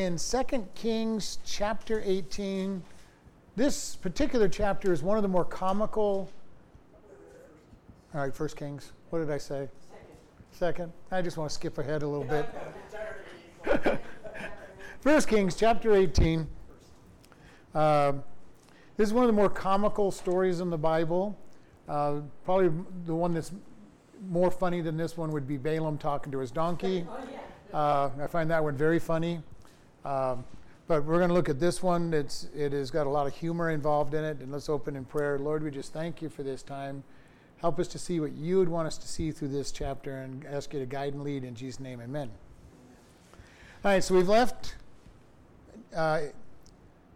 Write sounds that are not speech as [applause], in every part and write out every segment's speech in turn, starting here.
in 2 Kings chapter 18. This particular chapter is one of the more comical. All right, First Kings. What did I say? Second. I just want to skip ahead a little bit. [laughs] First Kings chapter 18. Uh, this is one of the more comical stories in the Bible. Uh, probably the one that's more funny than this one would be Balaam talking to his donkey. Uh, I find that one very funny. Um, but we're going to look at this one. It's, it has got a lot of humor involved in it. And let's open in prayer. Lord, we just thank you for this time. Help us to see what you would want us to see through this chapter and ask you to guide and lead in Jesus' name. Amen. All right, so we've left uh,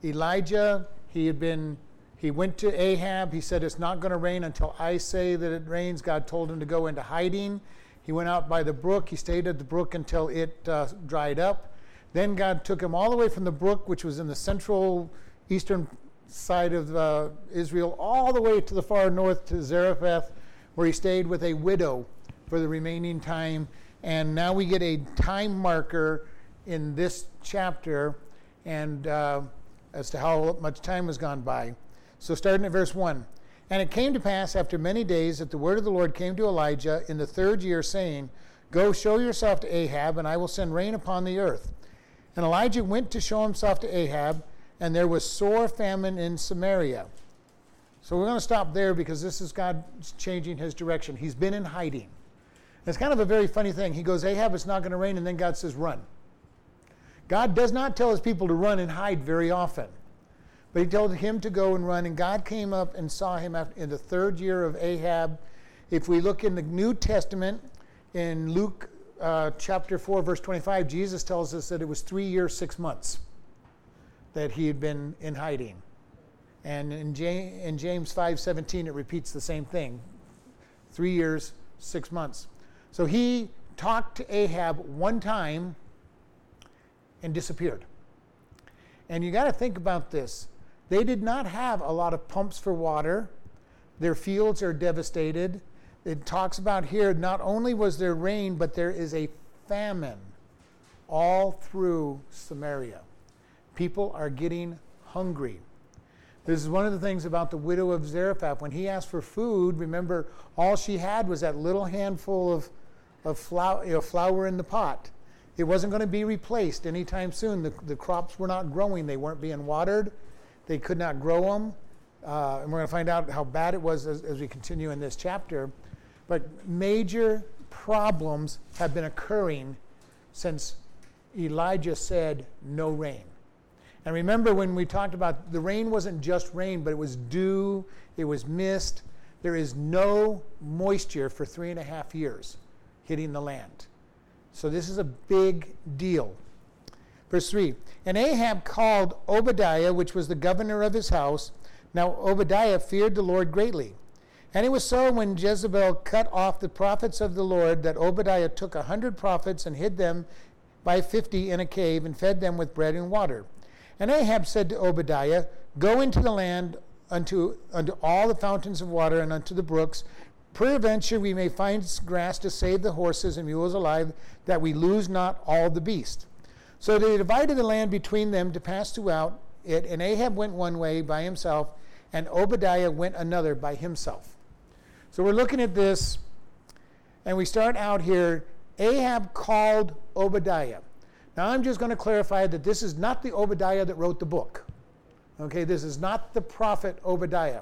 Elijah. He had been he went to Ahab. He said, It's not going to rain until I say that it rains. God told him to go into hiding. He went out by the brook. He stayed at the brook until it uh, dried up. Then God took him all the way from the brook, which was in the central eastern side of uh, Israel, all the way to the far north to Zarephath, where he stayed with a widow for the remaining time. And now we get a time marker in this chapter and uh, as to how much time has gone by. So, starting at verse 1. And it came to pass after many days that the word of the Lord came to Elijah in the third year, saying, Go show yourself to Ahab, and I will send rain upon the earth. And Elijah went to show himself to Ahab, and there was sore famine in Samaria. So we're going to stop there because this is God changing his direction. He's been in hiding. It's kind of a very funny thing. He goes, Ahab, it's not going to rain, and then God says, run. God does not tell his people to run and hide very often. But he told him to go and run, and God came up and saw him in the third year of Ahab. If we look in the New Testament, in Luke uh, chapter 4, verse 25, Jesus tells us that it was three years, six months that he had been in hiding. And in, James, in James 5 17, it repeats the same thing three years, six months. So he talked to Ahab one time and disappeared. And you got to think about this. They did not have a lot of pumps for water. Their fields are devastated. It talks about here not only was there rain, but there is a famine all through Samaria. People are getting hungry. This is one of the things about the widow of Zarephath. When he asked for food, remember, all she had was that little handful of, of flour, you know, flour in the pot. It wasn't going to be replaced anytime soon. The, the crops were not growing, they weren't being watered. They could not grow them. Uh, and we're going to find out how bad it was as, as we continue in this chapter. But major problems have been occurring since Elijah said, No rain. And remember when we talked about the rain wasn't just rain, but it was dew, it was mist. There is no moisture for three and a half years hitting the land. So this is a big deal. Verse 3 And Ahab called Obadiah, which was the governor of his house. Now Obadiah feared the Lord greatly. And it was so when Jezebel cut off the prophets of the Lord that Obadiah took a hundred prophets and hid them by fifty in a cave and fed them with bread and water. And Ahab said to Obadiah, Go into the land unto, unto all the fountains of water and unto the brooks. Peradventure we may find grass to save the horses and mules alive, that we lose not all the beast. So they divided the land between them to pass throughout it, and Ahab went one way by himself, and Obadiah went another by himself. So we're looking at this, and we start out here. Ahab called Obadiah. Now I'm just going to clarify that this is not the Obadiah that wrote the book. Okay, this is not the prophet Obadiah.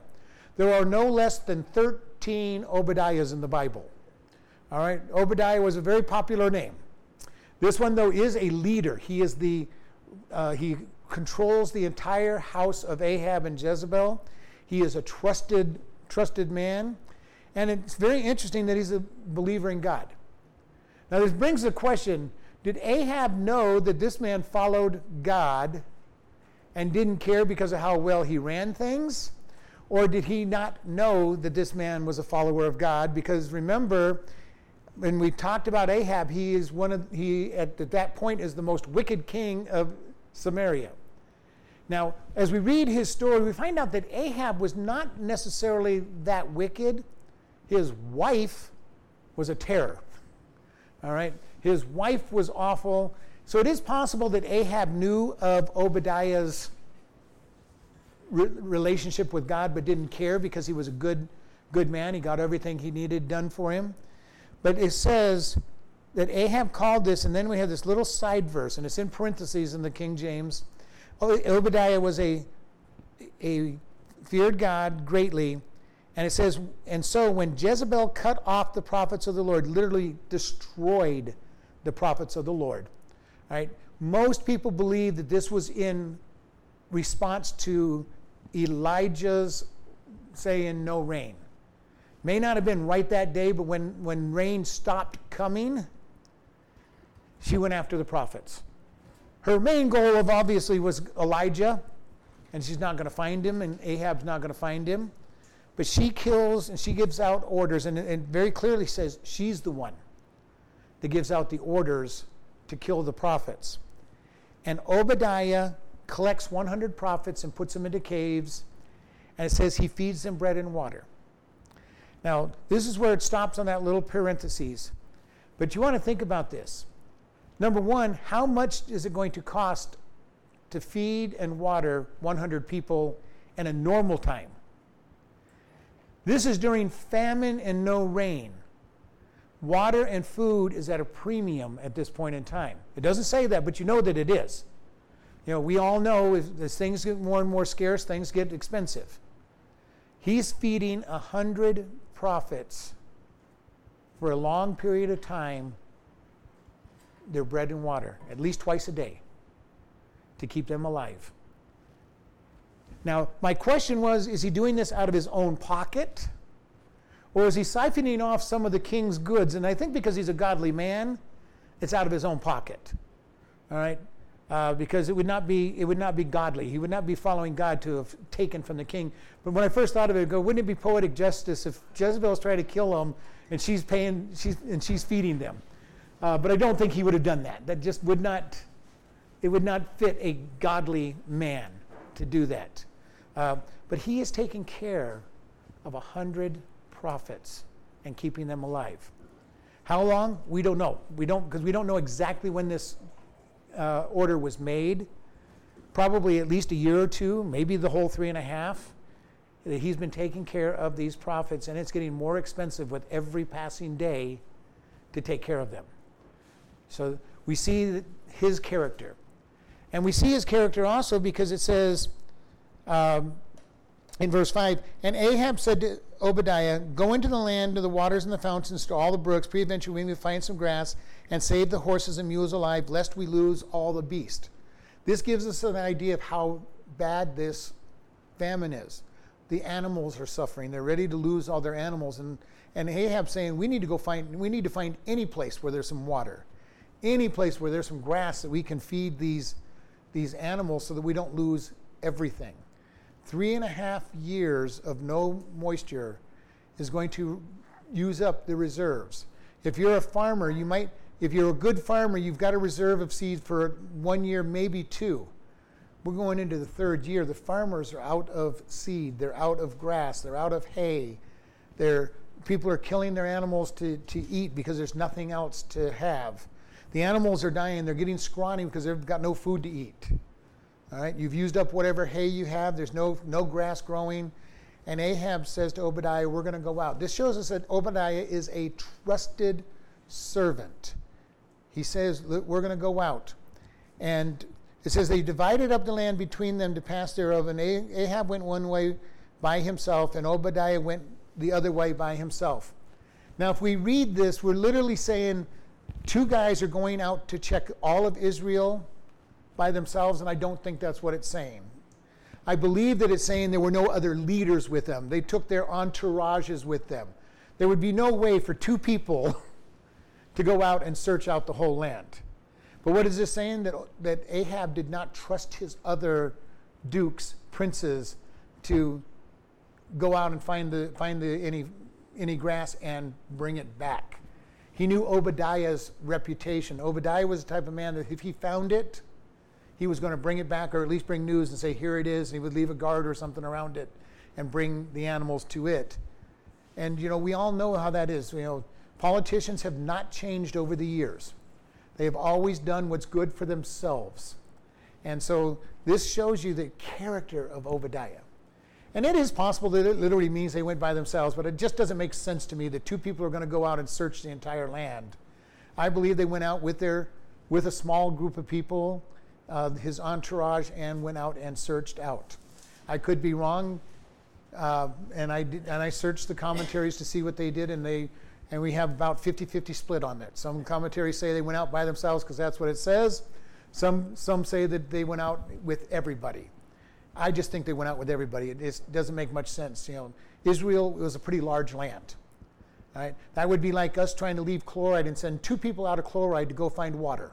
There are no less than 13 Obadiahs in the Bible. All right, Obadiah was a very popular name. This one, though, is a leader. He is the, uh, he controls the entire house of Ahab and Jezebel. He is a trusted, trusted man. And it's very interesting that he's a believer in God. Now, this brings the question Did Ahab know that this man followed God and didn't care because of how well he ran things? Or did he not know that this man was a follower of God? Because remember, when we talked about Ahab, he is one of he at, at that point is the most wicked king of Samaria. Now, as we read his story, we find out that Ahab was not necessarily that wicked. His wife was a terror. All right? His wife was awful. So it is possible that Ahab knew of Obadiah's re- relationship with God, but didn't care because he was a good, good man. He got everything he needed done for him. But it says that Ahab called this, and then we have this little side verse, and it's in parentheses in the King James. Obadiah was a, a feared God greatly. And it says, and so when Jezebel cut off the prophets of the Lord, literally destroyed the prophets of the Lord. Right? Most people believe that this was in response to Elijah's saying no rain. May not have been right that day, but when, when rain stopped coming, she went after the prophets. Her main goal of obviously was Elijah, and she's not going to find him, and Ahab's not going to find him. But she kills and she gives out orders, and it very clearly says she's the one that gives out the orders to kill the prophets. And Obadiah collects 100 prophets and puts them into caves, and it says he feeds them bread and water. Now, this is where it stops on that little parenthesis. But you want to think about this. Number one, how much is it going to cost to feed and water 100 people in a normal time? This is during famine and no rain. Water and food is at a premium at this point in time. It doesn't say that, but you know that it is. You know, we all know as things get more and more scarce, things get expensive. He's feeding a hundred prophets for a long period of time their bread and water, at least twice a day, to keep them alive. Now, my question was is he doing this out of his own pocket? Or is he siphoning off some of the king's goods? And I think because he's a godly man, it's out of his own pocket. All right? Uh, because it would not be it would not be godly. He would not be following God to have taken from the king. But when I first thought of it, I go, wouldn't it be poetic justice if Jezebel's trying to kill him and she's paying she's and she's feeding them? Uh, but I don't think he would have done that. That just would not it would not fit a godly man to do that. Uh, but he is taking care of a hundred prophets and keeping them alive. How long? We don't know. We don't because we don't know exactly when this uh, order was made, probably at least a year or two, maybe the whole three and a half, that he's been taking care of these prophets, and it's getting more expensive with every passing day to take care of them. So we see his character. And we see his character also because it says um, in verse 5 And Ahab said to Obadiah, Go into the land to the waters and the fountains, to all the brooks, peradventure we may find some grass, and save the horses and mules alive, lest we lose all the beast. This gives us an idea of how bad this famine is. The animals are suffering. They're ready to lose all their animals. And, and Ahab saying, we need to go find, we need to find any place where there's some water, any place where there's some grass that we can feed these, these animals so that we don't lose everything. Three and a half years of no moisture is going to use up the reserves. If you're a farmer, you might if you're a good farmer, you've got a reserve of seed for one year, maybe two. We're going into the third year. The farmers are out of seed, they're out of grass, they're out of hay. They're, people are killing their animals to, to eat because there's nothing else to have. The animals are dying, they're getting scrawny because they've got no food to eat. All right, you've used up whatever hay you have, there's no, no grass growing. And Ahab says to Obadiah, We're going to go out. This shows us that Obadiah is a trusted servant he says, We're going to go out. And it says, They divided up the land between them to pass thereof, and Ahab went one way by himself, and Obadiah went the other way by himself. Now, if we read this, we're literally saying two guys are going out to check all of Israel by themselves, and I don't think that's what it's saying. I believe that it's saying there were no other leaders with them. They took their entourages with them. There would be no way for two people [laughs] to go out and search out the whole land. But what is this saying? That, that Ahab did not trust his other dukes, princes, to go out and find, the, find the, any, any grass and bring it back. He knew Obadiah's reputation. Obadiah was the type of man that if he found it, he was going to bring it back or at least bring news and say, Here it is. And he would leave a guard or something around it and bring the animals to it. And, you know, we all know how that is. You know, Politicians have not changed over the years. They have always done what's good for themselves. And so this shows you the character of Obadiah. And it is possible that it literally means they went by themselves, but it just doesn't make sense to me that two people are going to go out and search the entire land. I believe they went out with their with a small group of people, uh, his entourage, and went out and searched out. I could be wrong, uh, and I did, and I searched the commentaries to see what they did, and they and we have about 50-50 split on that. Some commentaries say they went out by themselves because that's what it says. Some some say that they went out with everybody. I just think they went out with everybody. It just doesn't make much sense. You know, Israel was a pretty large land. Right? That would be like us trying to leave Chloride and send two people out of Chloride to go find water.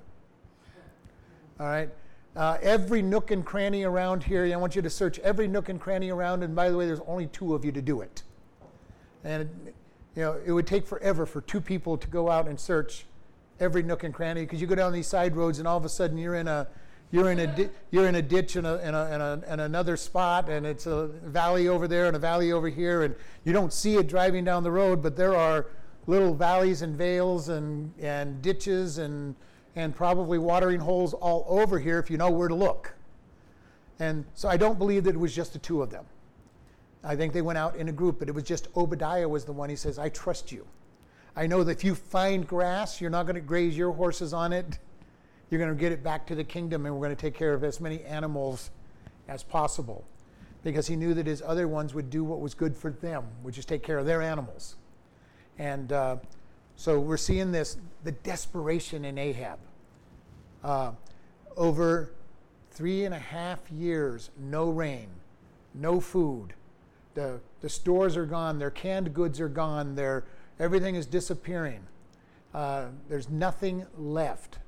All right. Uh, every nook and cranny around here, I want you to search every nook and cranny around. And by the way, there's only two of you to do it. And you know, it would take forever for two people to go out and search every nook and cranny because you go down these side roads and all of a sudden you're in a you're in a di- you're in a ditch a, in, a, in, a, in another spot and it's a valley over there and a valley over here and you don't see it driving down the road but there are little valleys and vales and, and ditches and and probably watering holes all over here if you know where to look and so i don't believe that it was just the two of them i think they went out in a group but it was just obadiah was the one he says i trust you i know that if you find grass you're not going to graze your horses on it you're going to get it back to the kingdom, and we're going to take care of as many animals as possible. Because he knew that his other ones would do what was good for them, which is take care of their animals. And uh, so we're seeing this the desperation in Ahab. Uh, over three and a half years, no rain, no food. The, the stores are gone, their canned goods are gone, their, everything is disappearing. Uh, there's nothing left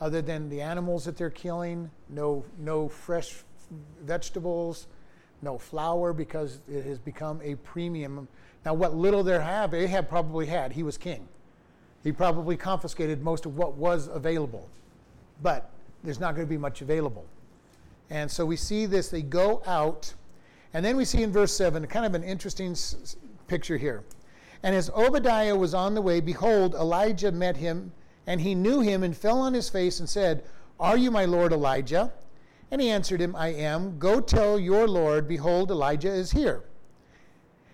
other than the animals that they're killing, no, no fresh vegetables, no flour because it has become a premium. Now, what little there have, Ahab probably had. He was king. He probably confiscated most of what was available, but there's not going to be much available. And so we see this, they go out, and then we see in verse 7 kind of an interesting s- picture here. And as Obadiah was on the way, behold, Elijah met him and he knew him and fell on his face and said, Are you my Lord Elijah? And he answered him, I am. Go tell your Lord, behold, Elijah is here.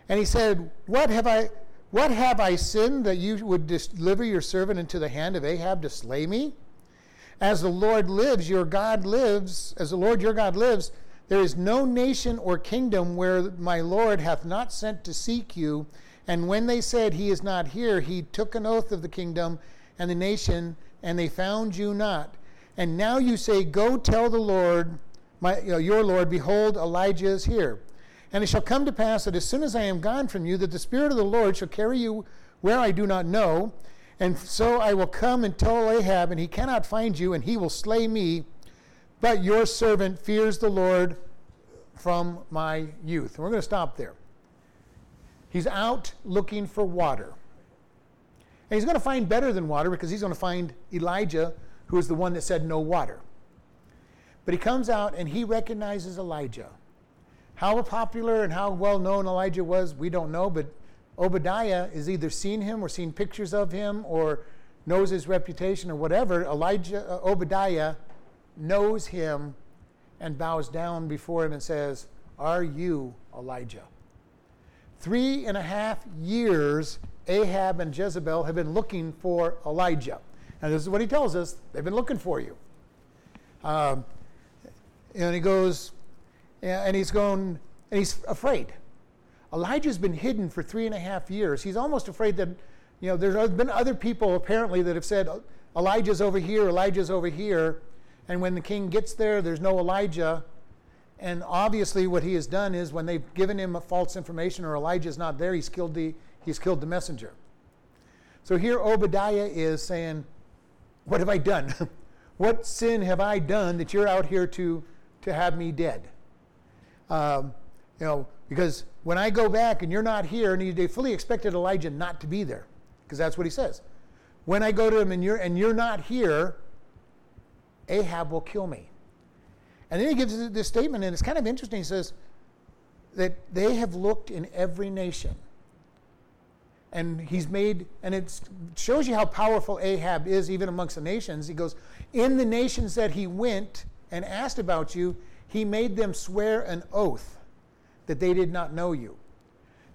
And he said, What have I what have I sinned that you would deliver your servant into the hand of Ahab to slay me? As the Lord lives, your God lives, as the Lord your God lives, there is no nation or kingdom where my Lord hath not sent to seek you. And when they said, He is not here, he took an oath of the kingdom and the nation, and they found you not. And now you say, Go tell the Lord, my, you know, your Lord, behold, Elijah is here. And it shall come to pass that as soon as I am gone from you, that the Spirit of the Lord shall carry you where I do not know. And so I will come and tell Ahab, and he cannot find you, and he will slay me. But your servant fears the Lord from my youth. And we're going to stop there. He's out looking for water. And he's going to find better than water because he's going to find Elijah, who is the one that said no water. But he comes out and he recognizes Elijah. How popular and how well known Elijah was, we don't know, but Obadiah has either seen him or seen pictures of him or knows his reputation or whatever. Elijah, uh, Obadiah knows him and bows down before him and says, Are you Elijah? Three and a half years Ahab and Jezebel have been looking for Elijah. And this is what he tells us they've been looking for you. Um, and he goes, and he's going, and he's afraid. Elijah's been hidden for three and a half years. He's almost afraid that, you know, there's been other people apparently that have said, Elijah's over here, Elijah's over here. And when the king gets there, there's no Elijah. And obviously, what he has done is when they've given him false information or Elijah's not there, he's killed the, He's killed the messenger. So here Obadiah is saying, What have I done? [laughs] what sin have I done that you're out here to, to have me dead? Um, you know, because when I go back and you're not here, and they fully expected Elijah not to be there, because that's what he says. When I go to him and you're, and you're not here, Ahab will kill me. And then he gives this statement, and it's kind of interesting. He says that they have looked in every nation and he's made, and it shows you how powerful Ahab is even amongst the nations. He goes, In the nations that he went and asked about you, he made them swear an oath that they did not know you.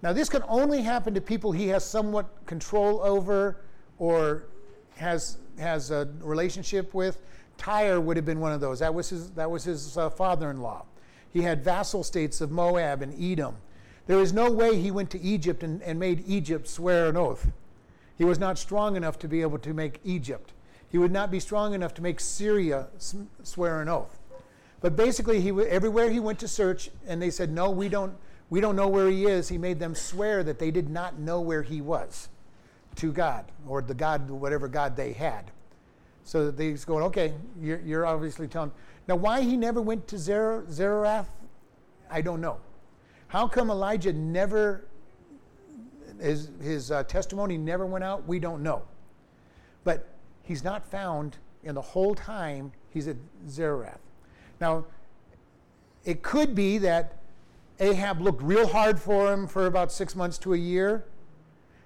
Now, this can only happen to people he has somewhat control over or has, has a relationship with. Tyre would have been one of those. That was his, that was his uh, father in law. He had vassal states of Moab and Edom. There is no way he went to Egypt and, and made Egypt swear an oath. He was not strong enough to be able to make Egypt. He would not be strong enough to make Syria swear an oath. But basically, he, everywhere he went to search, and they said, No, we don't, we don't know where he is, he made them swear that they did not know where he was to God, or the God, whatever God they had. So that he's going, okay, you're, you're obviously telling. Now, why he never went to Zer- Zerath, I don't know. How come Elijah never, his, his uh, testimony never went out? We don't know. But he's not found in the whole time he's at Zerath. Now, it could be that Ahab looked real hard for him for about six months to a year,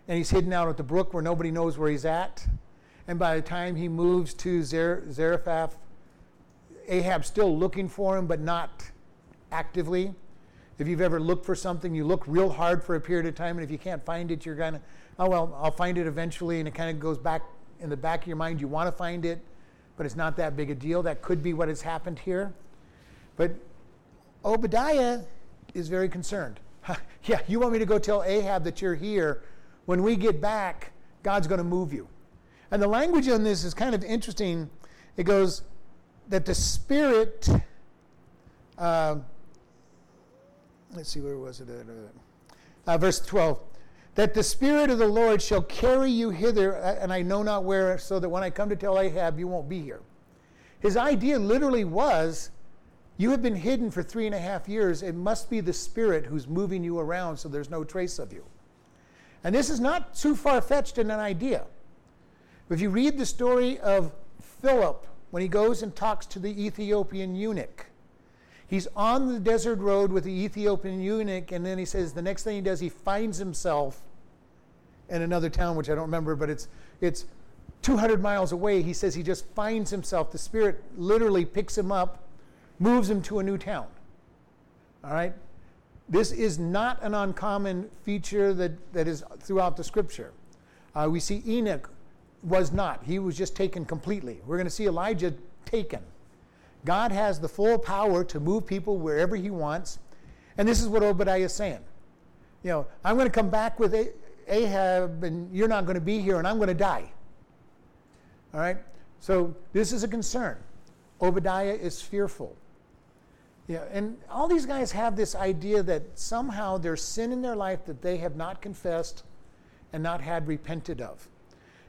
and he's hidden out at the brook where nobody knows where he's at. And by the time he moves to Zarephath, Ahab's still looking for him, but not actively. If you've ever looked for something, you look real hard for a period of time, and if you can't find it, you're gonna, oh well, I'll find it eventually, and it kind of goes back in the back of your mind. You want to find it, but it's not that big a deal. That could be what has happened here. But Obadiah is very concerned. [laughs] yeah, you want me to go tell Ahab that you're here. When we get back, God's going to move you. And the language on this is kind of interesting. It goes that the Spirit, uh, let's see, where was it? Uh, verse 12. That the Spirit of the Lord shall carry you hither, uh, and I know not where, so that when I come to tell Ahab, you won't be here. His idea literally was you have been hidden for three and a half years. It must be the Spirit who's moving you around so there's no trace of you. And this is not too far fetched in an idea. If you read the story of Philip when he goes and talks to the Ethiopian eunuch, he's on the desert road with the Ethiopian eunuch, and then he says the next thing he does, he finds himself in another town, which I don't remember, but it's, it's 200 miles away. He says he just finds himself. The Spirit literally picks him up moves him to a new town. All right? This is not an uncommon feature that, that is throughout the scripture. Uh, we see Enoch was not, he was just taken completely. We're going to see Elijah taken. God has the full power to move people wherever he wants. And this is what Obadiah is saying. You know, I'm going to come back with Ahab, and you're not going to be here, and I'm going to die. All right? So this is a concern. Obadiah is fearful. Yeah, and all these guys have this idea that somehow there's sin in their life that they have not confessed and not had repented of.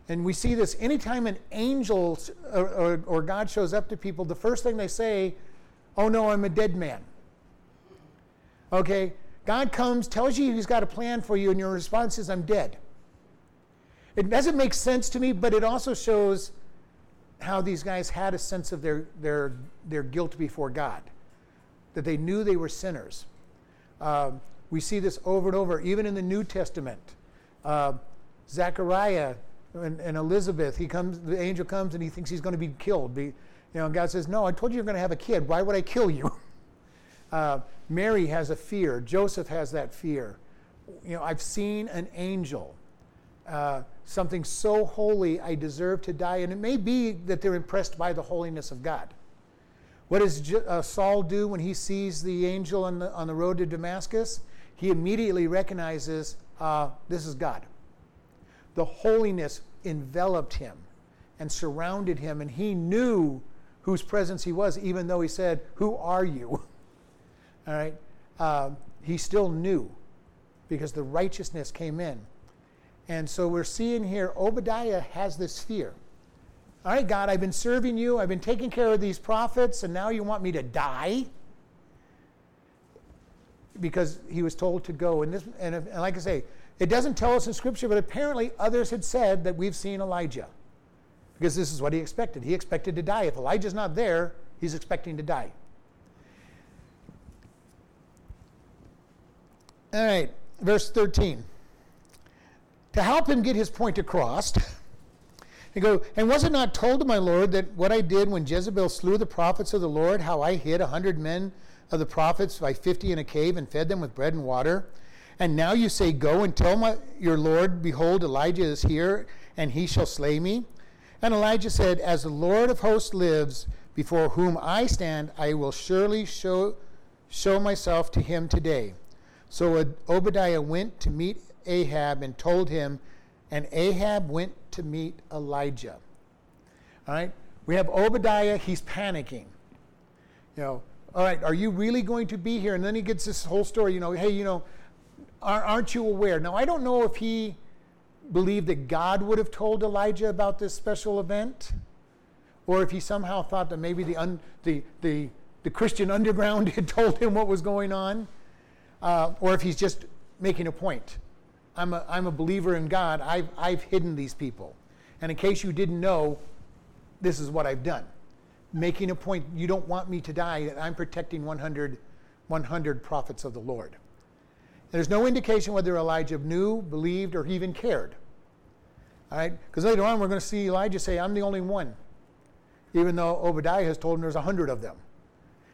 And we see this anytime an angel or, or, or, God shows up to people, the first thing they say, Oh no, I'm a dead man. Okay? God comes, tells you he's got a plan for you, and your response is, I'm dead. It doesn't make sense to me, but it also shows how these guys had a sense of their, their, their guilt before God that they knew they were sinners. Um, we see this over and over, even in the New Testament. Uh, Zechariah and, and, Elizabeth, he comes, the angel comes and he thinks he's going to be killed. Be, you know, God says, No, I told you you're going to have a kid. Why would I kill you? [laughs] Uh, Mary has a fear. Joseph has that fear. You know, I've seen an angel, uh, something so holy I deserve to die. And it may be that they're impressed by the holiness of God. What does uh, Saul do when he sees the angel on the, on the road to Damascus? He immediately recognizes uh, this is God. The holiness enveloped him and surrounded him, and he knew whose presence he was, even though he said, Who are you? [laughs] All right? Uh, he still knew because the righteousness came in. And so we're seeing here Obadiah has this fear. All right, God, I've been serving you. I've been taking care of these prophets, and now you want me to die? Because he was told to go. And, this, and, and like I say, it doesn't tell us in Scripture, but apparently others had said that we've seen Elijah. Because this is what he expected. He expected to die. If Elijah's not there, he's expecting to die. All right, verse 13. to help him get his point across, [laughs] he go, and was it not told to my Lord that what I did when Jezebel slew the prophets of the Lord, how I hid a hundred men of the prophets by fifty in a cave and fed them with bread and water? And now you say, Go and tell my, your Lord, behold, Elijah is here, and he shall slay me. And Elijah said, As the Lord of hosts lives, before whom I stand, I will surely show, show myself to him today. So Obadiah went to meet Ahab and told him, and Ahab went to meet Elijah. All right? We have Obadiah, he's panicking. You know, all right, are you really going to be here? And then he gets this whole story, you know, hey, you know, aren't you aware? Now, I don't know if he believed that God would have told Elijah about this special event, or if he somehow thought that maybe the, un, the, the, the Christian underground [laughs] had told him what was going on, uh, or if he's just making a point. I'm a, I'm a believer in God. I've, I've hidden these people. And in case you didn't know, this is what I've done. Making a point, you don't want me to die, I'm protecting 100, 100 prophets of the Lord. There's no indication whether Elijah knew, believed, or even cared. All right? Because later on, we're going to see Elijah say, I'm the only one, even though Obadiah has told him there's a hundred of them.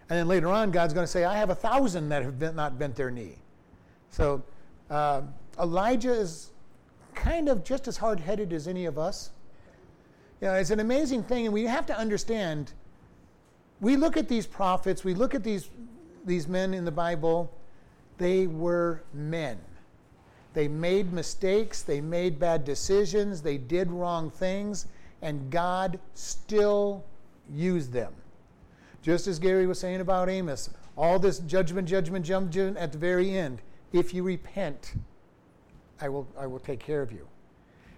And then later on, God's going to say, I have a thousand that have been, not bent their knee. So, uh, Elijah is kind of just as hard headed as any of us. You know, it's an amazing thing, and we have to understand we look at these prophets, we look at these, these men in the Bible, they were men. They made mistakes, they made bad decisions, they did wrong things, and God still used them. Just as Gary was saying about Amos, all this judgment, judgment, judgment at the very end. If you repent, I will, I will take care of you.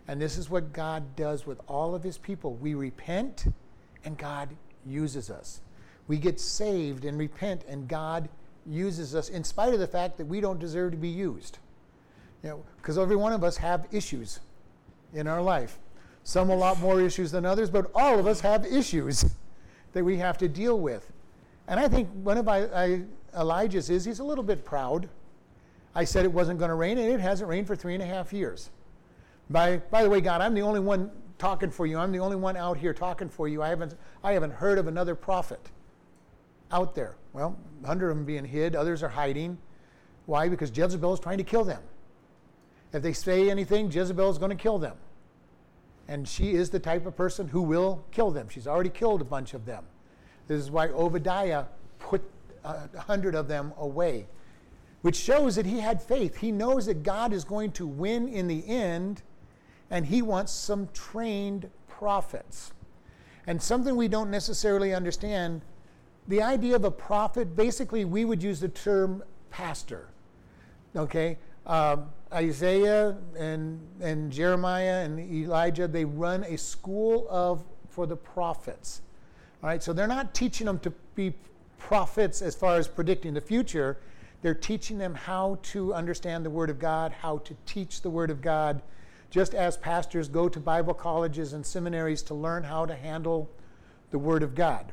And this is what God does with all of his people. We repent, and God uses us. We get saved and repent, and God uses us in spite of the fact that we don't deserve to be used. You know, because every one of us have issues in our life. Some a lot more issues than others, but all of us have issues [laughs] that we have to deal with. And I think one of I, I, Elijah's is he's a little bit proud. I said it wasn't going to rain, and it hasn't rained for three and a half years. By, by the way, God, I'm the only one talking for you. I'm the only one out here talking for you. I haven't, I haven't heard of another prophet out there. Well, 100 of them being hid, others are hiding. Why? Because Jezebel is trying to kill them. If they say anything, Jezebel is going to kill them. And she is the type of person who will kill them. She's already killed a bunch of them. This is why Obadiah put a hundred of them away which shows that he had faith. He knows that God is going to win in the end, and he wants some trained prophets. And something we don't necessarily understand the idea of a prophet, basically, we would use the term pastor. Okay? Um, Isaiah and, and Jeremiah and Elijah, they run a school of for the prophets. All right, so they're not teaching them to be prophets as far as predicting the future. They're teaching them how to understand the Word of God, how to teach the Word of God, just as pastors go to Bible colleges and seminaries to learn how to handle the Word of God.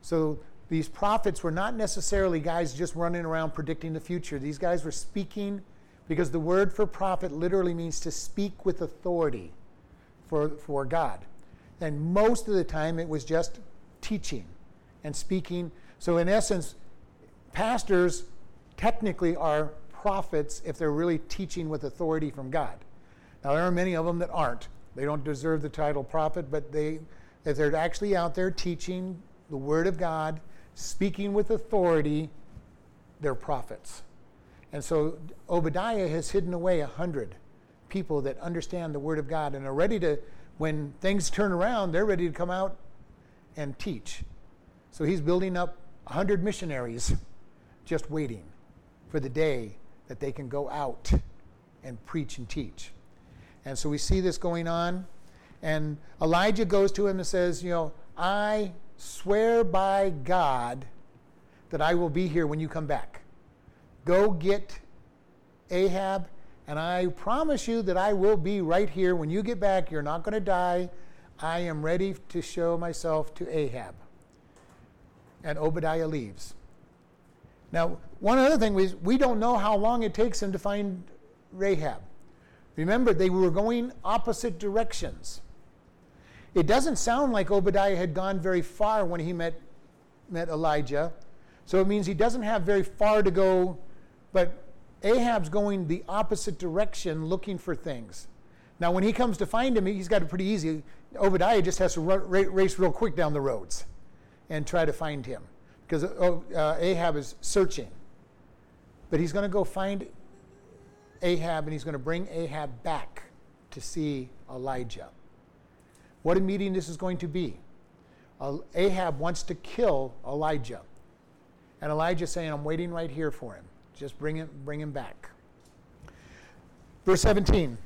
So these prophets were not necessarily guys just running around predicting the future. These guys were speaking because the word for prophet literally means to speak with authority for, for God. And most of the time it was just teaching and speaking. So, in essence, pastors technically are prophets if they're really teaching with authority from God. Now, there are many of them that aren't. They don't deserve the title prophet, but they, if they're actually out there teaching the Word of God, speaking with authority, they're prophets. And so Obadiah has hidden away a hundred people that understand the Word of God and are ready to, when things turn around, they're ready to come out and teach. So he's building up a hundred missionaries just waiting for the day that they can go out and preach and teach. And so we see this going on. And Elijah goes to him and says, You know, I swear by God that I will be here when you come back. Go get Ahab, and I promise you that I will be right here when you get back. You're not going to die. I am ready to show myself to Ahab. And Obadiah leaves. Now, one other thing is we don't know how long it takes him to find Rahab. Remember, they were going opposite directions. It doesn't sound like Obadiah had gone very far when he met, met Elijah. So it means he doesn't have very far to go, but Ahab's going the opposite direction looking for things. Now, when he comes to find him, he's got it pretty easy. Obadiah just has to race real quick down the roads and try to find him because uh, Ahab is searching. But he's going to go find Ahab and he's going to bring Ahab back to see Elijah. What a meeting this is going to be. Ahab wants to kill Elijah. And Elijah's saying, I'm waiting right here for him. Just bring him, bring him back. Verse 17.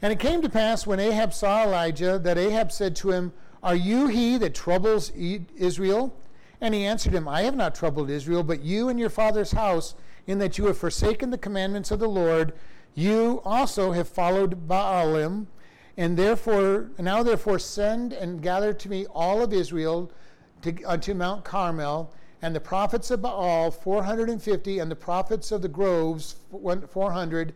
And it came to pass when Ahab saw Elijah that Ahab said to him, Are you he that troubles Israel? And he answered him, I have not troubled Israel, but you and your father's house, in that you have forsaken the commandments of the Lord. You also have followed Baalim and therefore, now therefore, send and gather to me all of Israel to, unto Mount Carmel, and the prophets of Baal, 450, and the prophets of the groves, 400,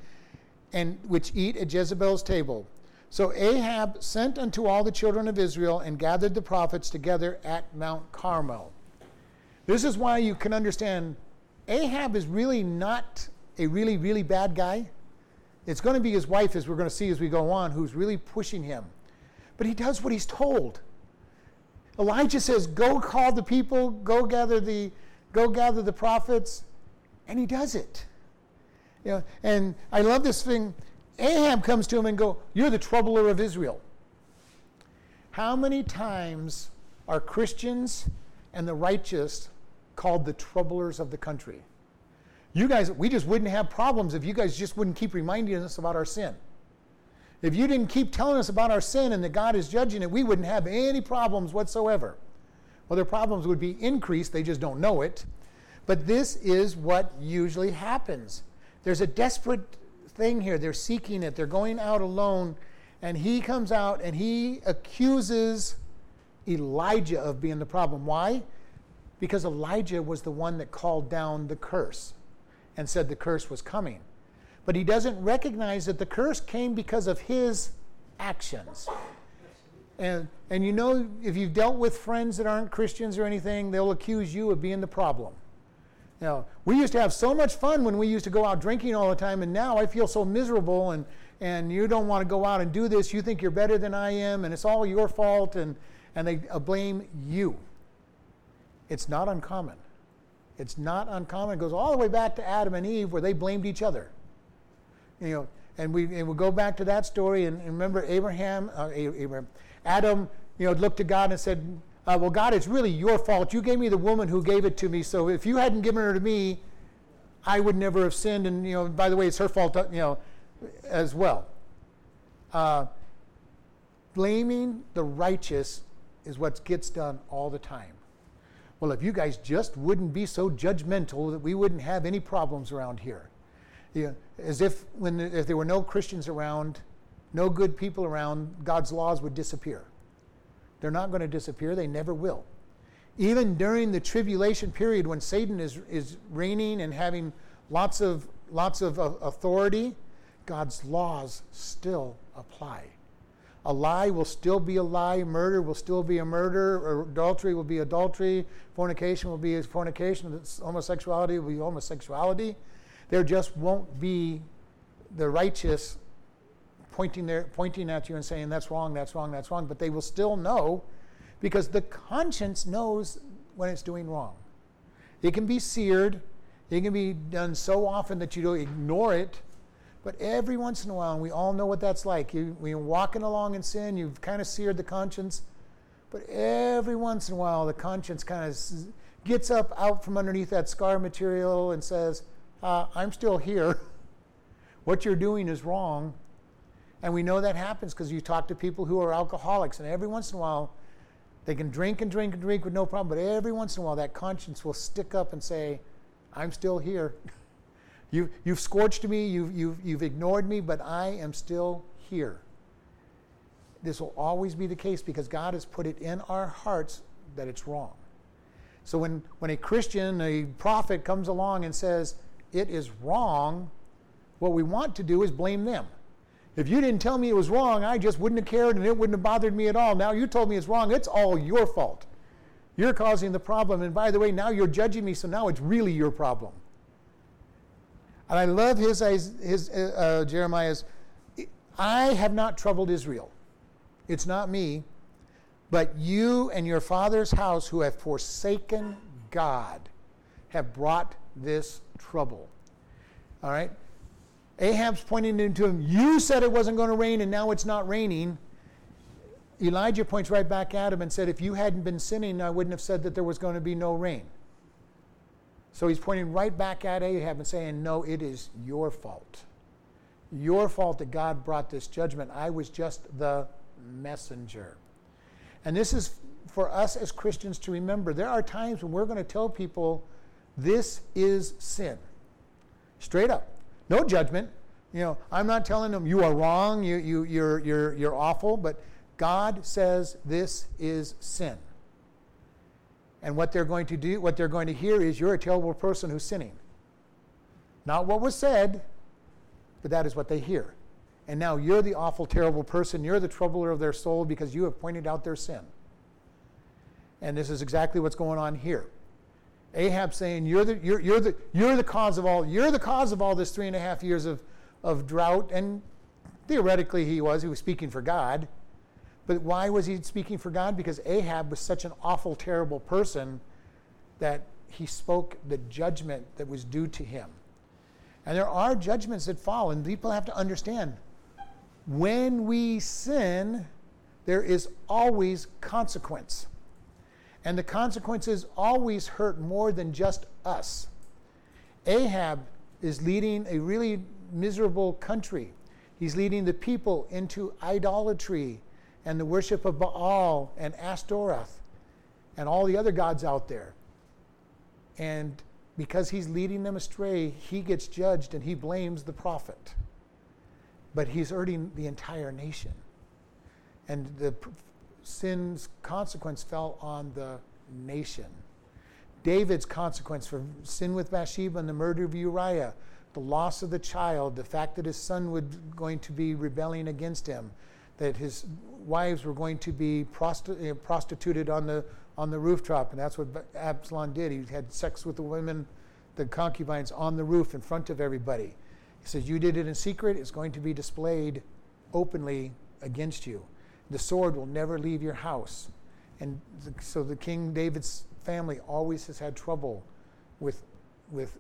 and which eat at Jezebel's table. So Ahab sent unto all the children of Israel and gathered the prophets together at Mount Carmel. This is why you can understand Ahab is really not a really, really bad guy. It's going to be his wife, as we're going to see as we go on, who's really pushing him. But he does what he's told. Elijah says, "Go call the people, go gather the, go gather the prophets," and he does it. You know, and I love this thing. Ahab comes to him and go, "You're the troubler of Israel." How many times are Christians and the righteous called the troublers of the country? You guys, we just wouldn't have problems if you guys just wouldn't keep reminding us about our sin. If you didn't keep telling us about our sin and that God is judging it, we wouldn't have any problems whatsoever. Well, their problems would be increased, they just don't know it. But this is what usually happens. There's a desperate thing here. They're seeking it, they're going out alone, and he comes out and he accuses Elijah of being the problem. Why? Because Elijah was the one that called down the curse and said the curse was coming. But he doesn't recognize that the curse came because of his actions. And, and you know, if you've dealt with friends that aren't Christians or anything, they'll accuse you of being the problem. Now, we used to have so much fun when we used to go out drinking all the time, and now I feel so miserable, and, and you don't want to go out and do this. You think you're better than I am, and it's all your fault, and, and they blame you. It's not uncommon. It's not uncommon. It goes all the way back to Adam and Eve where they blamed each other. You know, and we, and we go back to that story and, and remember Abraham, uh, Abraham, Adam, you know, looked to God and said, uh, well, God, it's really your fault. You gave me the woman who gave it to me. So if you hadn't given her to me, I would never have sinned. And, you know, by the way, it's her fault, uh, you know, as well. Uh, blaming the righteous is what gets done all the time well, if you guys just wouldn't be so judgmental that we wouldn't have any problems around here. You know, as if when if there were no Christians around, no good people around, God's laws would disappear. They're not going to disappear, they never will. Even during the tribulation period when Satan is, is reigning and having lots of, lots of uh, authority, God's laws still apply. A lie will still be a lie. Murder will still be a murder. Adultery will be adultery. Fornication will be fornication. Homosexuality will be homosexuality. There just won't be the righteous pointing, their, pointing at you and saying, that's wrong, that's wrong, that's wrong. But they will still know because the conscience knows when it's doing wrong. It can be seared. It can be done so often that you don't ignore it but every once in a while, and we all know what that's like, you, you're walking along in sin, you've kind of seared the conscience. But every once in a while, the conscience kind of gets up out from underneath that scar material and says, uh, I'm still here. [laughs] what you're doing is wrong. And we know that happens because you talk to people who are alcoholics, and every once in a while, they can drink and drink and drink with no problem, but every once in a while, that conscience will stick up and say, I'm still here. [laughs] You, you've scorched me, you've, you've, you've ignored me, but I am still here. This will always be the case because God has put it in our hearts that it's wrong. So when, when a Christian, a prophet comes along and says, it is wrong, what we want to do is blame them. If you didn't tell me it was wrong, I just wouldn't have cared and it wouldn't have bothered me at all. Now you told me it's wrong. It's all your fault. You're causing the problem. And by the way, now you're judging me, so now it's really your problem. And I love his, his uh, Jeremiah's, I have not troubled Israel. It's not me, but you and your father's house who have forsaken God have brought this trouble. All right? Ahab's pointing into him, You said it wasn't going to rain, and now it's not raining. Elijah points right back at him and said, If you hadn't been sinning, I wouldn't have said that there was going to be no rain. So he's pointing right back at Ahab and saying, No, it is your fault. Your fault that God brought this judgment. I was just the messenger. And this is for us as Christians to remember. There are times when we're going to tell people this is sin. Straight up. No judgment. You know, I'm not telling them you are wrong, you, you, you're, you're, you're awful, but God says this is sin. And what they're going to do, what they're going to hear is you're a terrible person who's sinning. Not what was said, but that is what they hear. And now you're the awful, terrible person. You're the troubler of their soul because you have pointed out their sin. And this is exactly what's going on here. Ahab saying, you're the, you're, you're, the, you're the cause of all, you're the cause of all this three and a half years of, of drought. And theoretically he was, he was speaking for God. But why was he speaking for God? Because Ahab was such an awful, terrible person that he spoke the judgment that was due to him. And there are judgments that fall, and people have to understand when we sin, there is always consequence. And the consequences always hurt more than just us. Ahab is leading a really miserable country. He's leading the people into idolatry and the worship of Baal and Ashtoreth and all the other gods out there. And because he's leading them astray, he gets judged and he blames the prophet. But he's hurting the entire nation. And the sin's consequence fell on the nation. David's consequence for sin with Bathsheba and the murder of Uriah, the loss of the child, the fact that his son was going to be rebelling against him, that his wives were going to be prosti- prostituted on the on the rooftop, and that's what Absalom did. He had sex with the women, the concubines, on the roof in front of everybody. He says, "You did it in secret; it's going to be displayed openly against you." The sword will never leave your house. And the, so the King David's family always has had trouble with, with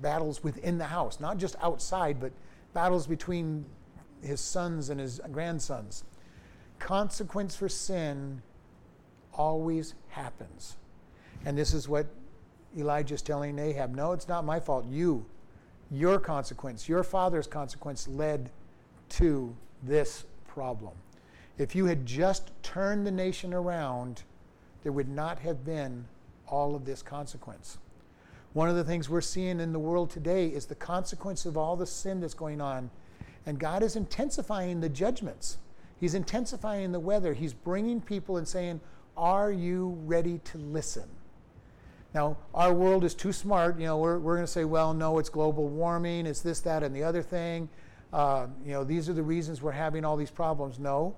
battles within the house, not just outside, but battles between his sons and his grandsons. Consequence for sin always happens. And this is what Elijah's telling Ahab no, it's not my fault. You, your consequence, your father's consequence led to this problem. If you had just turned the nation around, there would not have been all of this consequence. One of the things we're seeing in the world today is the consequence of all the sin that's going on. And God is intensifying the judgments. He's intensifying the weather. He's bringing people and saying, Are you ready to listen? Now, our world is too smart. You know, we're, we're going to say, Well, no, it's global warming, it's this, that, and the other thing. Uh, you know, these are the reasons we're having all these problems. No.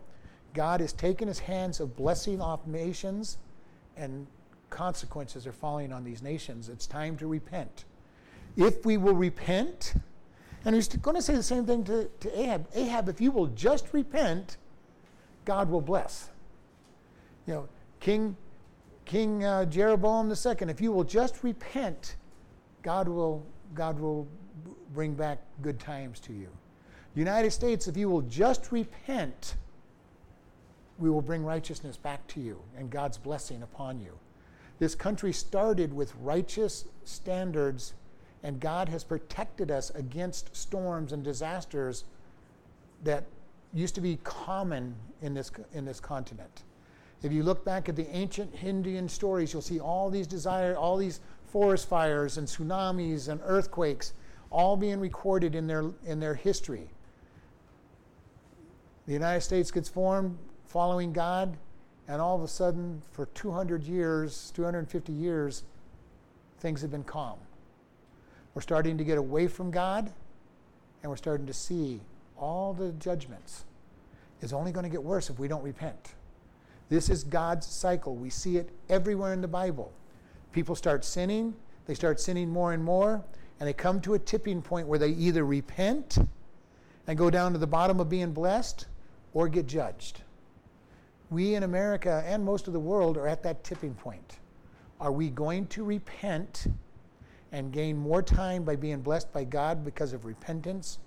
God has taken his hands of blessing off nations, and consequences are falling on these nations. It's time to repent. If we will repent, and he's going to say the same thing to, to Ahab Ahab, if you will just repent, God will bless. You know, King, King uh, Jeroboam II, if you will just repent, God will, God will bring back good times to you. United States, if you will just repent, we will bring righteousness back to you and God's blessing upon you. This country started with righteous standards, and God has protected us against storms and disasters that used to be common in this, in this continent. If you look back at the ancient Indian stories, you'll see all these desire, all these forest fires and tsunamis and earthquakes, all being recorded in their in their history. The United States gets formed following God, and all of a sudden, for 200 years, 250 years, things have been calm. We're starting to get away from God, and we're starting to see all the judgments, is only going to get worse if we don't repent. This is God's cycle. We see it everywhere in the Bible. People start sinning, they start sinning more and more, and they come to a tipping point where they either repent and go down to the bottom of being blessed or get judged. We in America and most of the world are at that tipping point. Are we going to repent and gain more time by being blessed by God because of repentance,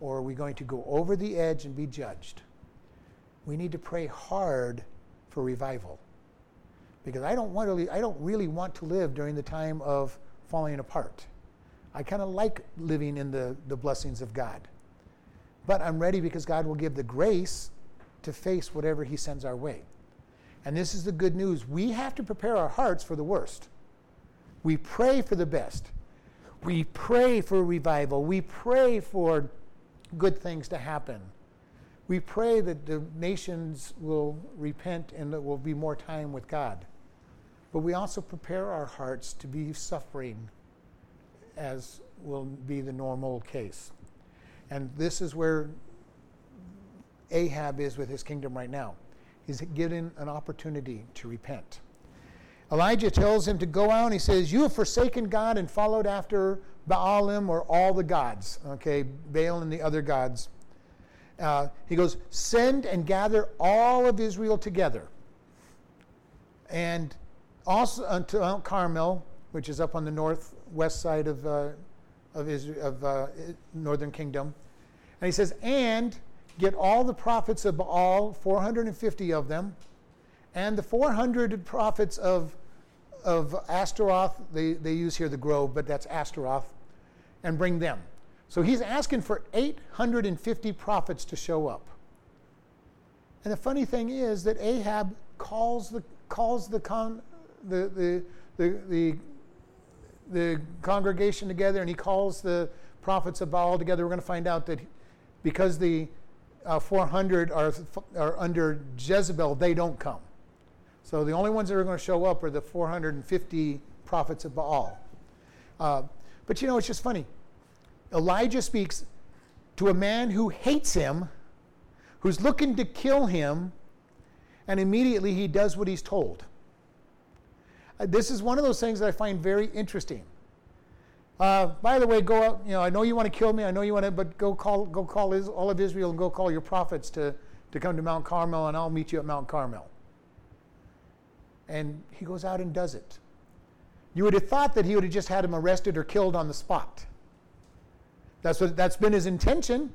or are we going to go over the edge and be judged? We need to pray hard for revival. Because I don't, want to, I don't really want to live during the time of falling apart. I kind of like living in the, the blessings of God. But I'm ready because God will give the grace to face whatever He sends our way. And this is the good news. We have to prepare our hearts for the worst. We pray for the best. We pray for revival. We pray for good things to happen. We pray that the nations will repent and that will be more time with God. But we also prepare our hearts to be suffering, as will be the normal case. And this is where Ahab is with his kingdom right now. He's given an opportunity to repent. Elijah tells him to go out and he says, You have forsaken God and followed after Baalim or all the gods, okay, Baal and the other gods. Uh, he goes, Send and gather all of Israel together. And also unto Mount Carmel, which is up on the northwest side of, uh, of, Israel, of uh, northern kingdom. And he says, And get all the prophets of Baal, 450 of them, and the 400 prophets of of Ashtaroth, they, they use here the grove, but that's Ashtaroth, and bring them. So he's asking for 850 prophets to show up. And the funny thing is that Ahab calls the, calls the, con, the, the, the, the, the congregation together and he calls the prophets of Baal together. We're going to find out that because the uh, 400 are, are under Jezebel, they don't come. So the only ones that are going to show up are the 450 prophets of Baal. Uh, but you know, it's just funny. Elijah speaks to a man who hates him, who's looking to kill him, and immediately he does what he's told. Uh, this is one of those things that I find very interesting. Uh, by the way, go out. You know, I know you want to kill me. I know you want to, but go call, go call all of Israel and go call your prophets to, to come to Mount Carmel, and I'll meet you at Mount Carmel and he goes out and does it. You would have thought that he would have just had him arrested or killed on the spot. That's, what, that's been his intention.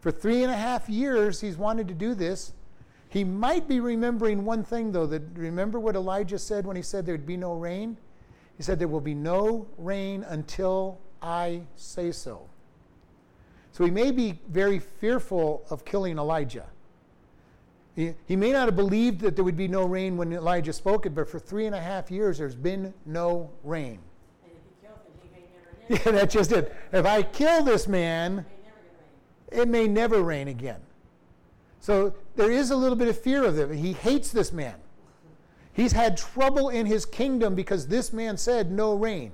For three and a half years, he's wanted to do this. He might be remembering one thing, though. That remember what Elijah said when he said there'd be no rain? He said, There will be no rain until I say so. So he may be very fearful of killing Elijah. He, he may not have believed that there would be no rain when Elijah spoke it, but for three and a half years there's been no rain. [laughs] Yeah, that's just it. If I kill this man, it may never rain again. So there is a little bit of fear of it. He hates this man. He's had trouble in his kingdom because this man said no rain.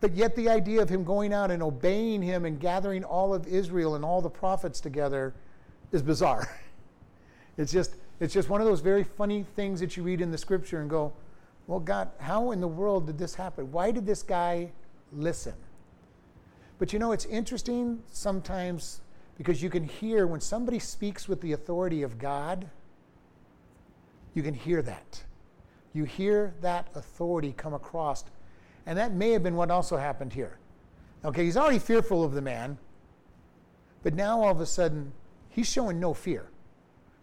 But yet, the idea of him going out and obeying him and gathering all of Israel and all the prophets together is bizarre. [laughs] It's just, it's just one of those very funny things that you read in the scripture and go, well, God, how in the world did this happen? Why did this guy listen? But you know, it's interesting sometimes because you can hear when somebody speaks with the authority of God, you can hear that. You hear that authority come across. And that may have been what also happened here. Okay, he's already fearful of the man, but now all of a sudden, he's showing no fear.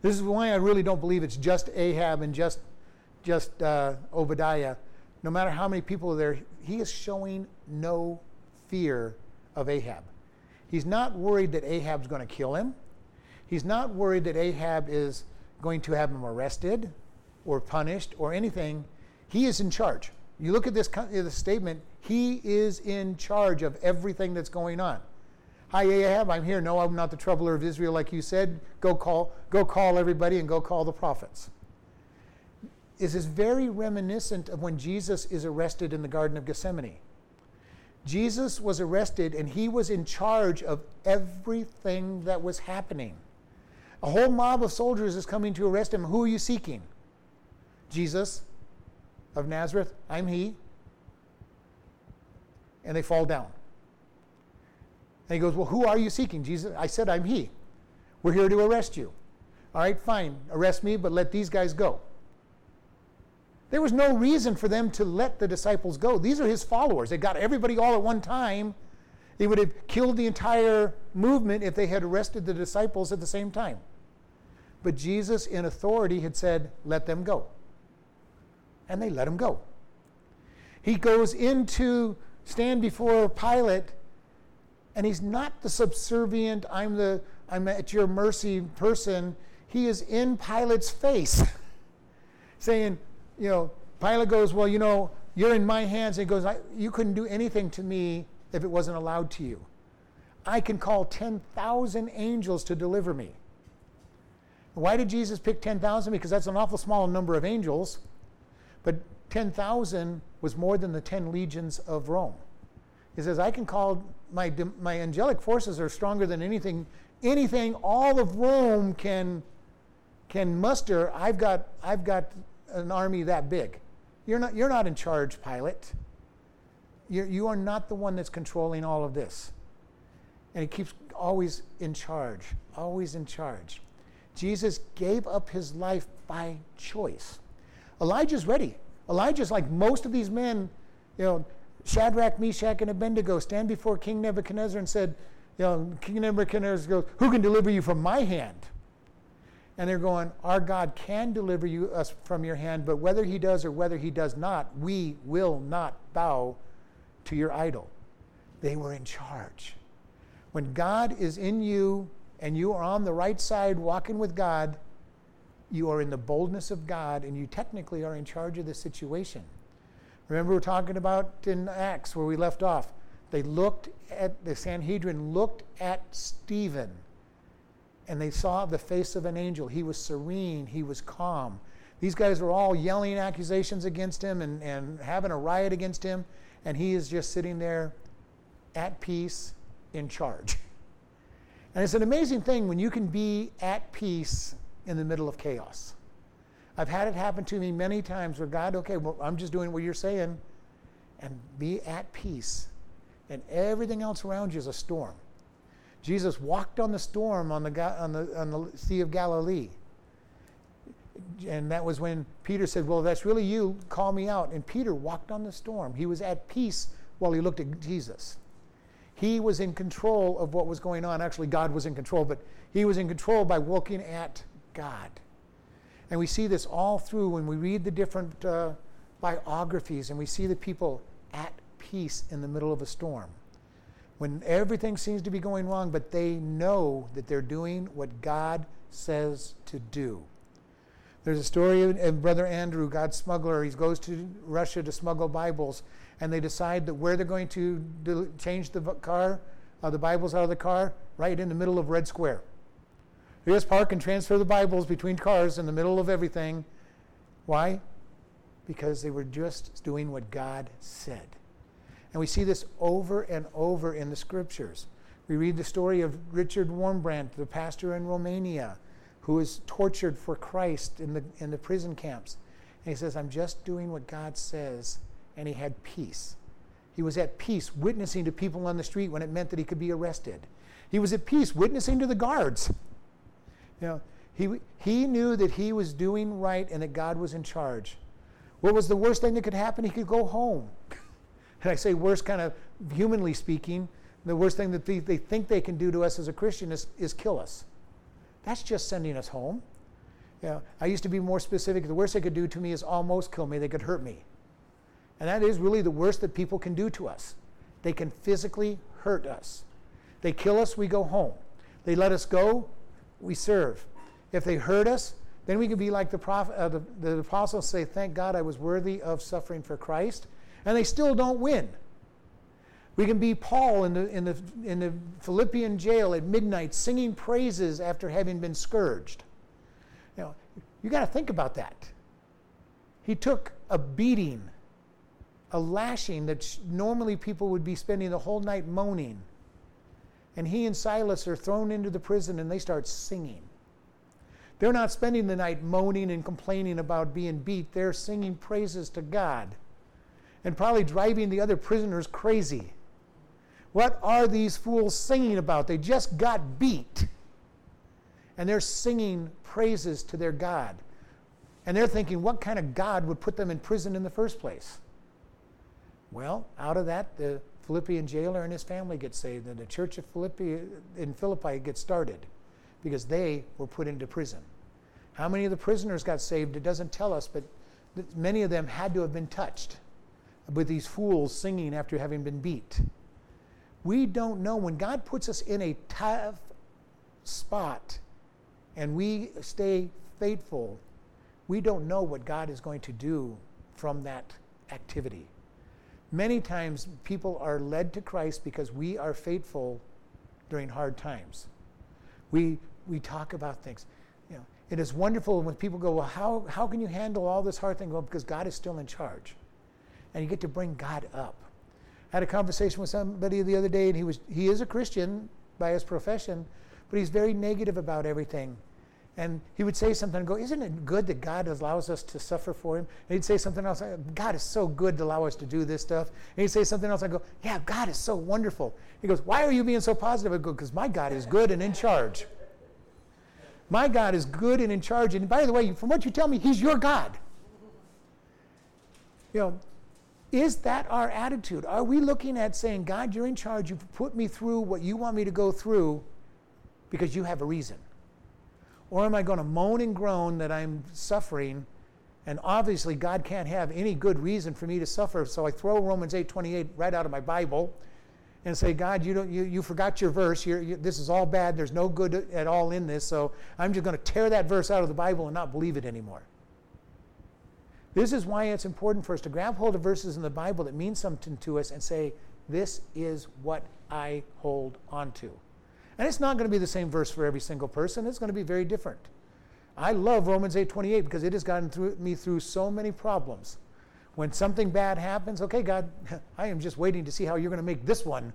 This is why I really don't believe it's just Ahab and just, just uh, Obadiah. No matter how many people are there, he is showing no fear of Ahab. He's not worried that Ahab's going to kill him. He's not worried that Ahab is going to have him arrested or punished or anything. He is in charge. You look at this, this statement, he is in charge of everything that's going on. Hi Ahab, I'm here. No, I'm not the troubler of Israel, like you said. Go call, go call everybody and go call the prophets. This is very reminiscent of when Jesus is arrested in the Garden of Gethsemane. Jesus was arrested and he was in charge of everything that was happening. A whole mob of soldiers is coming to arrest him. Who are you seeking? Jesus of Nazareth. I'm he. And they fall down. And he goes, Well, who are you seeking? Jesus, I said, I'm he. We're here to arrest you. All right, fine. Arrest me, but let these guys go. There was no reason for them to let the disciples go. These are his followers. They got everybody all at one time. They would have killed the entire movement if they had arrested the disciples at the same time. But Jesus, in authority, had said, Let them go. And they let him go. He goes into stand before Pilate, and he's not the subservient, I'm the I'm at your mercy person. He is in Pilate's face, [laughs] saying, you know, Pilate goes, Well, you know, you're in my hands. And he goes, You couldn't do anything to me if it wasn't allowed to you. I can call 10,000 angels to deliver me. Why did Jesus pick 10,000? Because that's an awful small number of angels. But 10,000 was more than the 10 legions of Rome. He says, I can call, my, my angelic forces are stronger than anything, anything all of Rome can, can muster. I've got, I've got an army that big. You're not, you're not in charge, Pilate. You're, you are not the one that's controlling all of this. And he keeps always in charge, always in charge. Jesus gave up his life by choice. Elijah's ready. Elijah's like most of these men, you know, Shadrach, Meshach, and Abednego stand before King Nebuchadnezzar and said, you know, King Nebuchadnezzar goes, Who can deliver you from my hand? And they're going, Our God can deliver you us from your hand, but whether he does or whether he does not, we will not bow to your idol. They were in charge. When God is in you and you are on the right side walking with God, you are in the boldness of God and you technically are in charge of the situation. Remember, we're talking about in Acts where we left off. They looked at, the Sanhedrin looked at Stephen and they saw the face of an angel. He was serene, he was calm. These guys were all yelling accusations against him and, and having a riot against him, and he is just sitting there at peace, in charge. And it's an amazing thing when you can be at peace in the middle of chaos. I've had it happen to me many times where God, okay, well, I'm just doing what you're saying, and be at peace. And everything else around you is a storm. Jesus walked on the storm on the, on the, on the Sea of Galilee. And that was when Peter said, Well, that's really you, call me out. And Peter walked on the storm. He was at peace while he looked at Jesus. He was in control of what was going on. Actually, God was in control, but he was in control by looking at God. And we see this all through when we read the different uh, biographies and we see the people at peace in the middle of a storm when everything seems to be going wrong, but they know that they're doing what God says to do. There's a story of Brother Andrew, God's smuggler. He goes to Russia to smuggle Bibles, and they decide that where they're going to change the car, uh, the Bibles out of the car, right in the middle of Red Square. They just park and transfer the Bibles between cars in the middle of everything. Why? Because they were just doing what God said. And we see this over and over in the scriptures. We read the story of Richard Wurmbrand, the pastor in Romania, who was tortured for Christ in the, in the prison camps. And he says, I'm just doing what God says. And he had peace. He was at peace witnessing to people on the street when it meant that he could be arrested. He was at peace witnessing to the guards. Know, he, he knew that he was doing right and that God was in charge. What was the worst thing that could happen? He could go home. [laughs] And I say worst kind of humanly speaking, the worst thing that they, they think they can do to us as a Christian is, is kill us. That's just sending us home. You know, I used to be more specific. The worst they could do to me is almost kill me. They could hurt me. And that is really the worst that people can do to us. They can physically hurt us. They kill us, we go home. They let us go, we serve. If they hurt us, then we can be like the, prophet, uh, the, the apostles say, Thank God I was worthy of suffering for Christ and they still don't win. We can be Paul in the, in the, in the Philippian jail at midnight singing praises after having been scourged. You know, you got to think about that. He took a beating, a lashing that normally people would be spending the whole night moaning. And he and Silas are thrown into the prison and they start singing. They're not spending the night moaning and complaining about being beat. They're singing praises to God and probably driving the other prisoners crazy. What are these fools singing about? They just got beat. And they're singing praises to their God. And they're thinking, what kind of God would put them in prison in the first place? Well, out of that, the Philippian jailer and his family get saved, and the church of Philippi in Philippi gets started because they were put into prison. How many of the prisoners got saved? It doesn't tell us, but many of them had to have been touched with these fools singing after having been beat. We don't know. When God puts us in a tough spot and we stay faithful, we don't know what God is going to do from that activity. Many times people are led to Christ because we are faithful during hard times. We, we talk about things. You know, it is wonderful when people go, Well, how, how can you handle all this hard thing? Well, because God is still in charge. And you get to bring God up. I had a conversation with somebody the other day, and he, was, he is a Christian by his profession, but he's very negative about everything. And he would say something and go, Isn't it good that God allows us to suffer for him? And he'd say something else, uh, God is so good to allow us to do this stuff. And he'd say something else, I go, Yeah, God is so wonderful. He goes, Why are you being so positive? I go, Because my God is good and in charge. My God is good and in charge. And by the way, from what you tell me, He's your God. You know, is that our attitude? Are we looking at saying, God, you're in charge. You've put me through what you want me to go through because you have a reason? Or am I going to moan and groan that I'm suffering? And obviously, God can't have any good reason for me to suffer. So I throw Romans 8:28 right out of my Bible and say, God, you, don't, you, you forgot your verse. You, this is all bad. There's no good at all in this. So I'm just going to tear that verse out of the Bible and not believe it anymore. This is why it's important for us to grab hold of verses in the Bible that mean something to us and say, This is what I hold on to. And it's not going to be the same verse for every single person. It's going to be very different. I love Romans 8:28 because it has gotten through, me through so many problems. When something bad happens, okay, God, [laughs] I am just waiting to see how you're going to make this one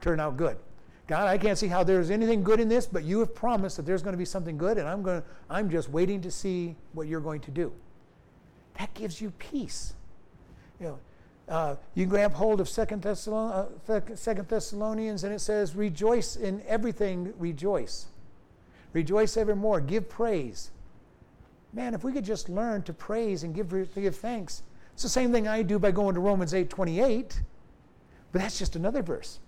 turn out good. God, I can't see how there's anything good in this, but you have promised that there's going to be something good, and I'm going to, I'm just waiting to see what you're going to do. That gives you peace. You know, uh, you grab hold of Second, Thessalon- uh, Thessalonians and it says, Rejoice in everything, rejoice. Rejoice evermore, give praise. Man, if we could just learn to praise and give, give thanks, it's the same thing I do by going to Romans 8 28, but that's just another verse.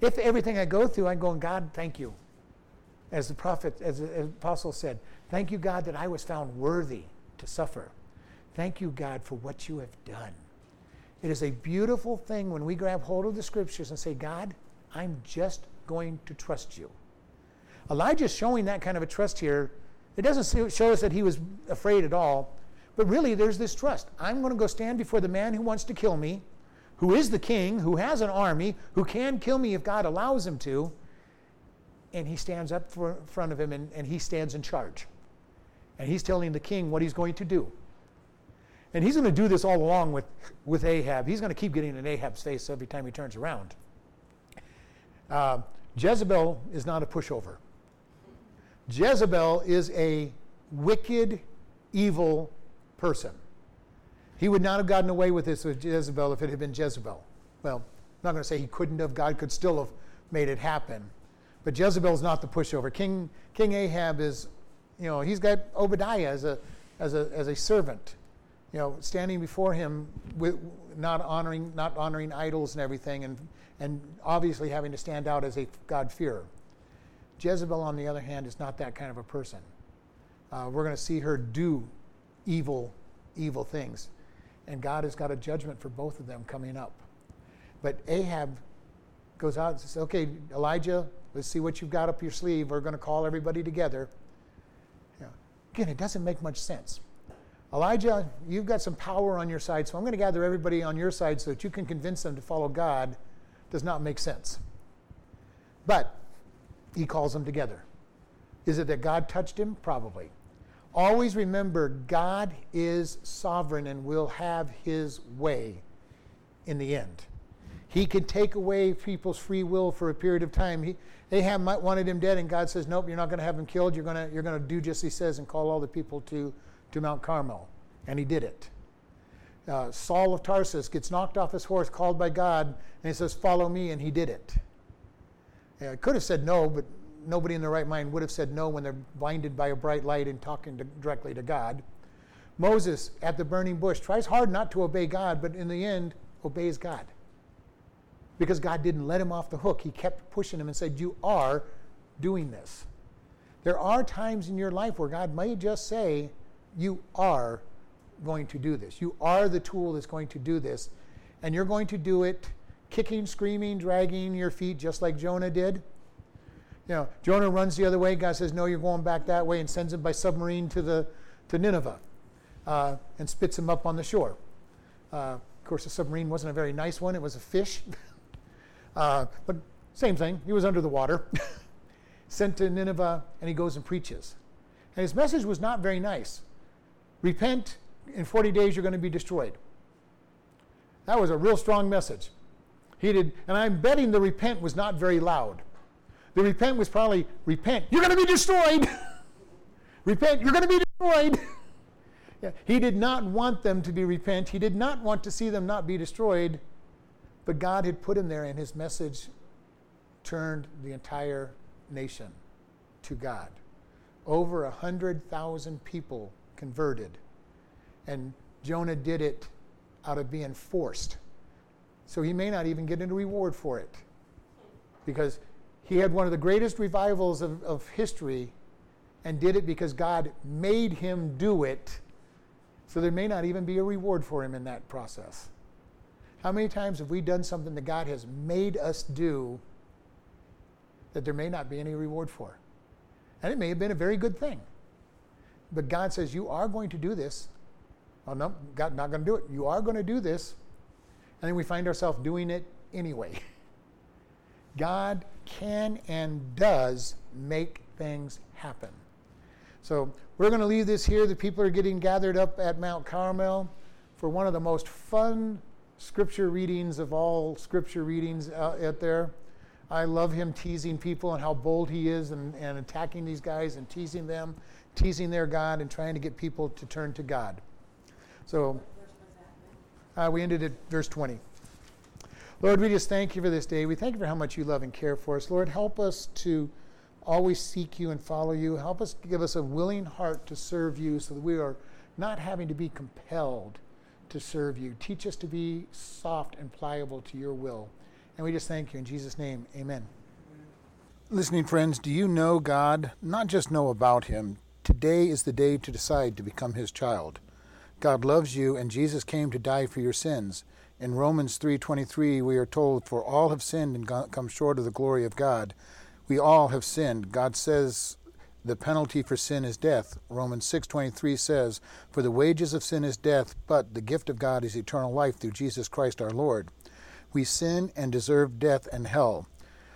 If everything I go through, I'm going, God, thank you. As the prophet, as the apostle said, thank you, God, that I was found worthy to suffer. Thank you, God, for what you have done. It is a beautiful thing when we grab hold of the scriptures and say, God, I'm just going to trust you. Elijah's showing that kind of a trust here. It doesn't show us that he was afraid at all, but really there's this trust. I'm going to go stand before the man who wants to kill me, who is the king, who has an army, who can kill me if God allows him to. And he stands up in front of him and, and he stands in charge. And he's telling the king what he's going to do. And he's going to do this all along with, with Ahab. He's going to keep getting in Ahab's face every time he turns around. Uh, Jezebel is not a pushover. Jezebel is a wicked, evil person. He would not have gotten away with this with Jezebel if it had been Jezebel. Well, I'm not going to say he couldn't have. God could still have made it happen. But Jezebel is not the pushover. King, King Ahab is, you know, he's got Obadiah as a, as a, as a servant you know, standing before him with not honoring, not honoring idols and everything, and, and obviously having to stand out as a God-fearer. Jezebel, on the other hand, is not that kind of a person. Uh, we're going to see her do evil, evil things. And God has got a judgment for both of them coming up. But Ahab goes out and says, Okay, Elijah, let's see what you've got up your sleeve. We're going to call everybody together. Yeah. Again, it doesn't make much sense. Elijah, you've got some power on your side, so I'm going to gather everybody on your side so that you can convince them to follow God, does not make sense. But he calls them together. Is it that God touched him? Probably. Always remember, God is sovereign and will have his way. in the end. He can take away people's free will for a period of time. He, Ahab might wanted him dead, and God says, Nope, you're not going to have him killed. You're going you're to do just as he says and call all the people to, to Mount Carmel. And he did it. Uh, Saul of Tarsus gets knocked off his horse, called by God, and he says, Follow me, and he did it. Yeah, could have said no, but nobody in their right mind would have said no when they're blinded by a bright light and talking to, directly to God. Moses at the burning bush tries hard not to obey God, but in the end obeys God. Because God didn't let him off the hook. He kept pushing him and said, You are doing this. There are times in your life where God may just say, You are going to do this. You are the tool that's going to do this. And you're going to do it kicking, screaming, dragging your feet, just like Jonah did. You know, Jonah runs the other way. God says, No, you're going back that way, and sends him by submarine to, the, to Nineveh uh, and spits him up on the shore. Uh, of course, the submarine wasn't a very nice one, it was a fish. [laughs] uh, but same thing, he was under the water. [laughs] Sent to Nineveh, and he goes and preaches. And his message was not very nice. Repent, in 40 days you're going to be destroyed. That was a real strong message. He did, and I'm betting the repent was not very loud. The repent was probably, repent, you're going to be destroyed. [laughs] repent, you're going to be destroyed. [laughs] yeah, he did not want them to be repent. He did not want to see them not be destroyed. But God had put him there, and his message turned the entire nation to God. Over a hundred thousand people converted. And Jonah did it out of being forced. So he may not even get a reward for it. Because he had one of the greatest revivals of, of history and did it because God made him do it. So there may not even be a reward for him in that process. How many times have we done something that God has made us do that there may not be any reward for? And it may have been a very good thing. But God says, You are going to do this. Oh, no, God not going to do it. You are going to do this. And then we find ourselves doing it anyway. [laughs] God can and does make things happen. So we're going to leave this here. The people are getting gathered up at Mount Carmel for one of the most fun scripture readings of all scripture readings out, out there. I love him teasing people and how bold he is and, and attacking these guys and teasing them, teasing their God, and trying to get people to turn to God. So uh, we ended at verse 20. Lord, we just thank you for this day. We thank you for how much you love and care for us. Lord, help us to always seek you and follow you. Help us give us a willing heart to serve you so that we are not having to be compelled to serve you. Teach us to be soft and pliable to your will. And we just thank you in Jesus' name. Amen. Listening friends, do you know God? Not just know about him. Today is the day to decide to become his child. God loves you and Jesus came to die for your sins. In Romans 3:23 we are told for all have sinned and come short of the glory of God. We all have sinned. God says the penalty for sin is death. Romans 6:23 says, "For the wages of sin is death, but the gift of God is eternal life through Jesus Christ our Lord." We sin and deserve death and hell.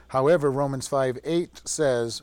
However, Romans 5:8 says,